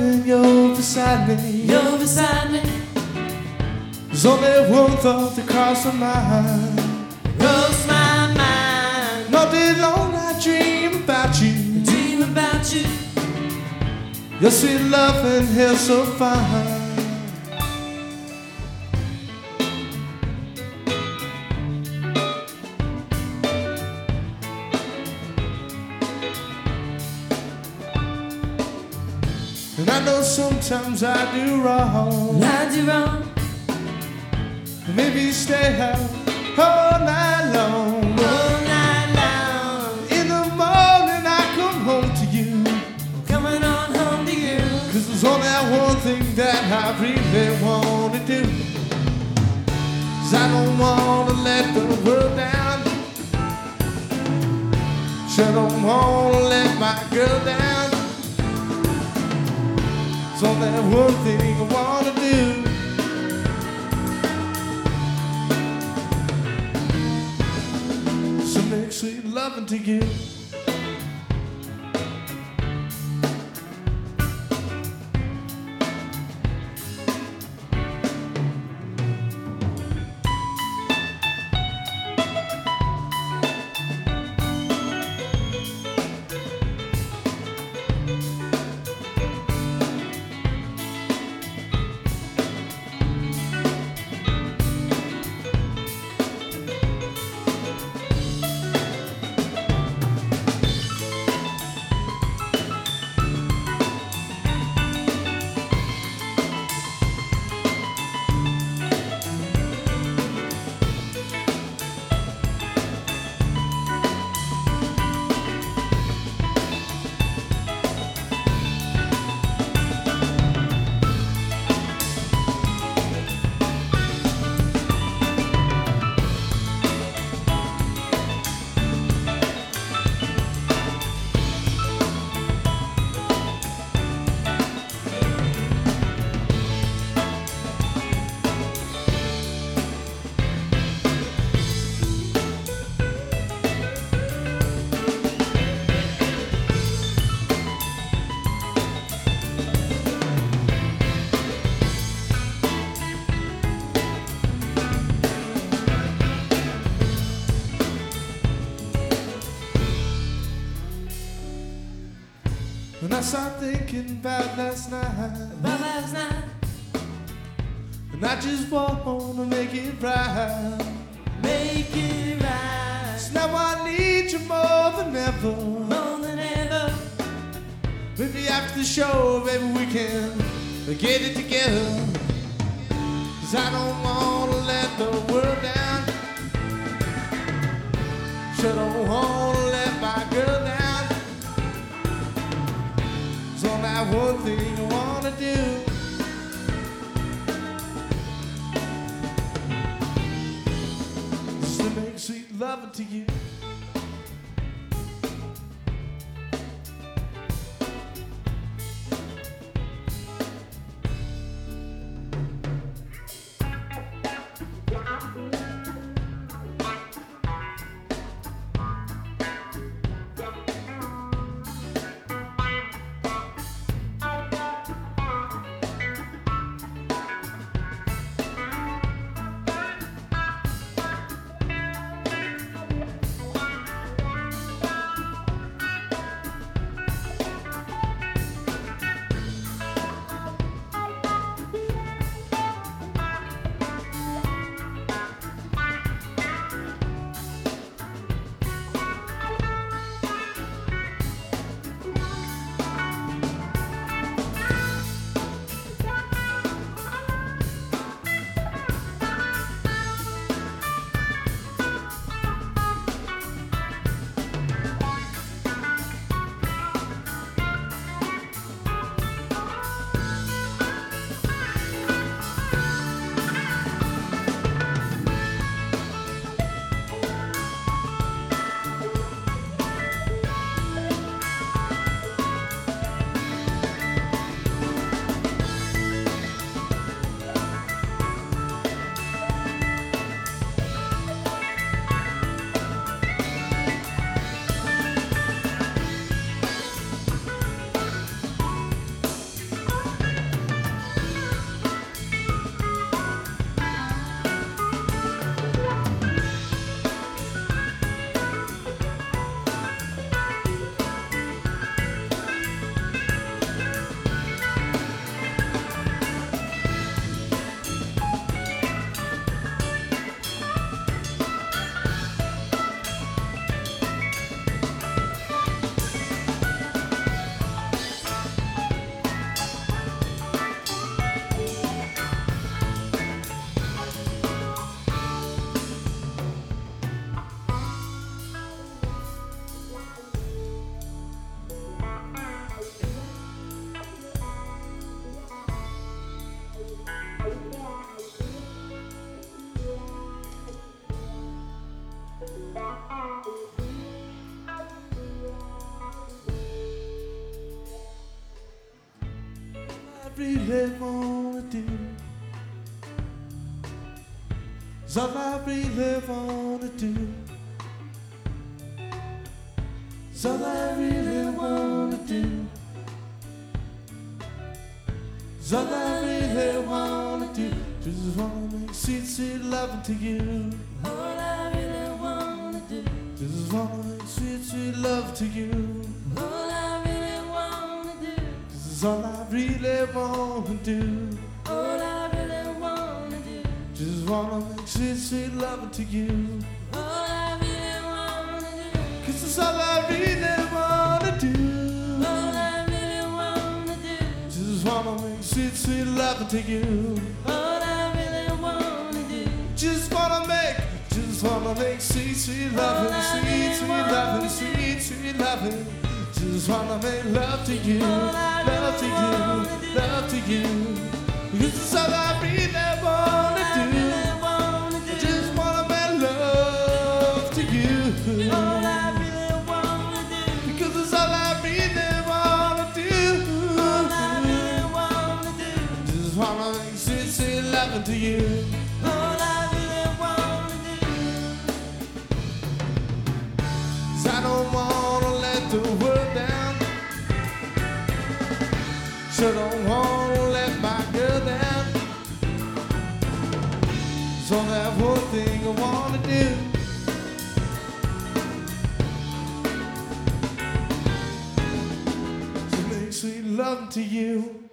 and you're beside me. You're beside me. There's only one thought that crosses my mind. Cross my mind. All day long I dream about you. Dream about you. Your sweet love and hair so fine. Know sometimes I do wrong. I do wrong. Maybe stay out all night long. All night long. In the morning I come home to you. Coming on home to you. Cause there's only one thing that I really wanna do. Cause I don't wanna let the world down. Sure don't wanna let my girl down. There's only one thing I wanna do. So make sweet loving to you. Thinking about last night, About last night. and I just wanna make it right. Make it right. So now I need you more than ever. More than ever. Maybe after the show, maybe we can get it together. Cause I don't wanna let the world down. Don't wanna one thing I wanna do. Is to make sweet loving to you. Really wanna do. It's all I really wanna do. It's all I really wanna do. It's all I really wanna do. Just wanna make sweet, sweet love to you. Really wanna do. All I really wanna do. Just wanna make sweet, sweet love to you. All I really wanna do. Cause it's all I really wanna do. All I really wanna do. Just wanna make sweet, sweet love to you. All I really wanna do. Just wanna make, just wanna make sweet, sweet loving, sweet, sweet loving, sweet, sweet loving. Just wanna make love to you, love to you, love to you. Cause it's all I really wanna do. Do. Just wanna make love to you. All I really wanna do. Because it's all I really wanna All I do. really wanna do. Just wanna make sweet, sweet loving to you. All I really wanna do. 'Cause I don't wanna let the world Sure don't wanna let my girl down. So that one thing I wanna do. To make sweet love to you.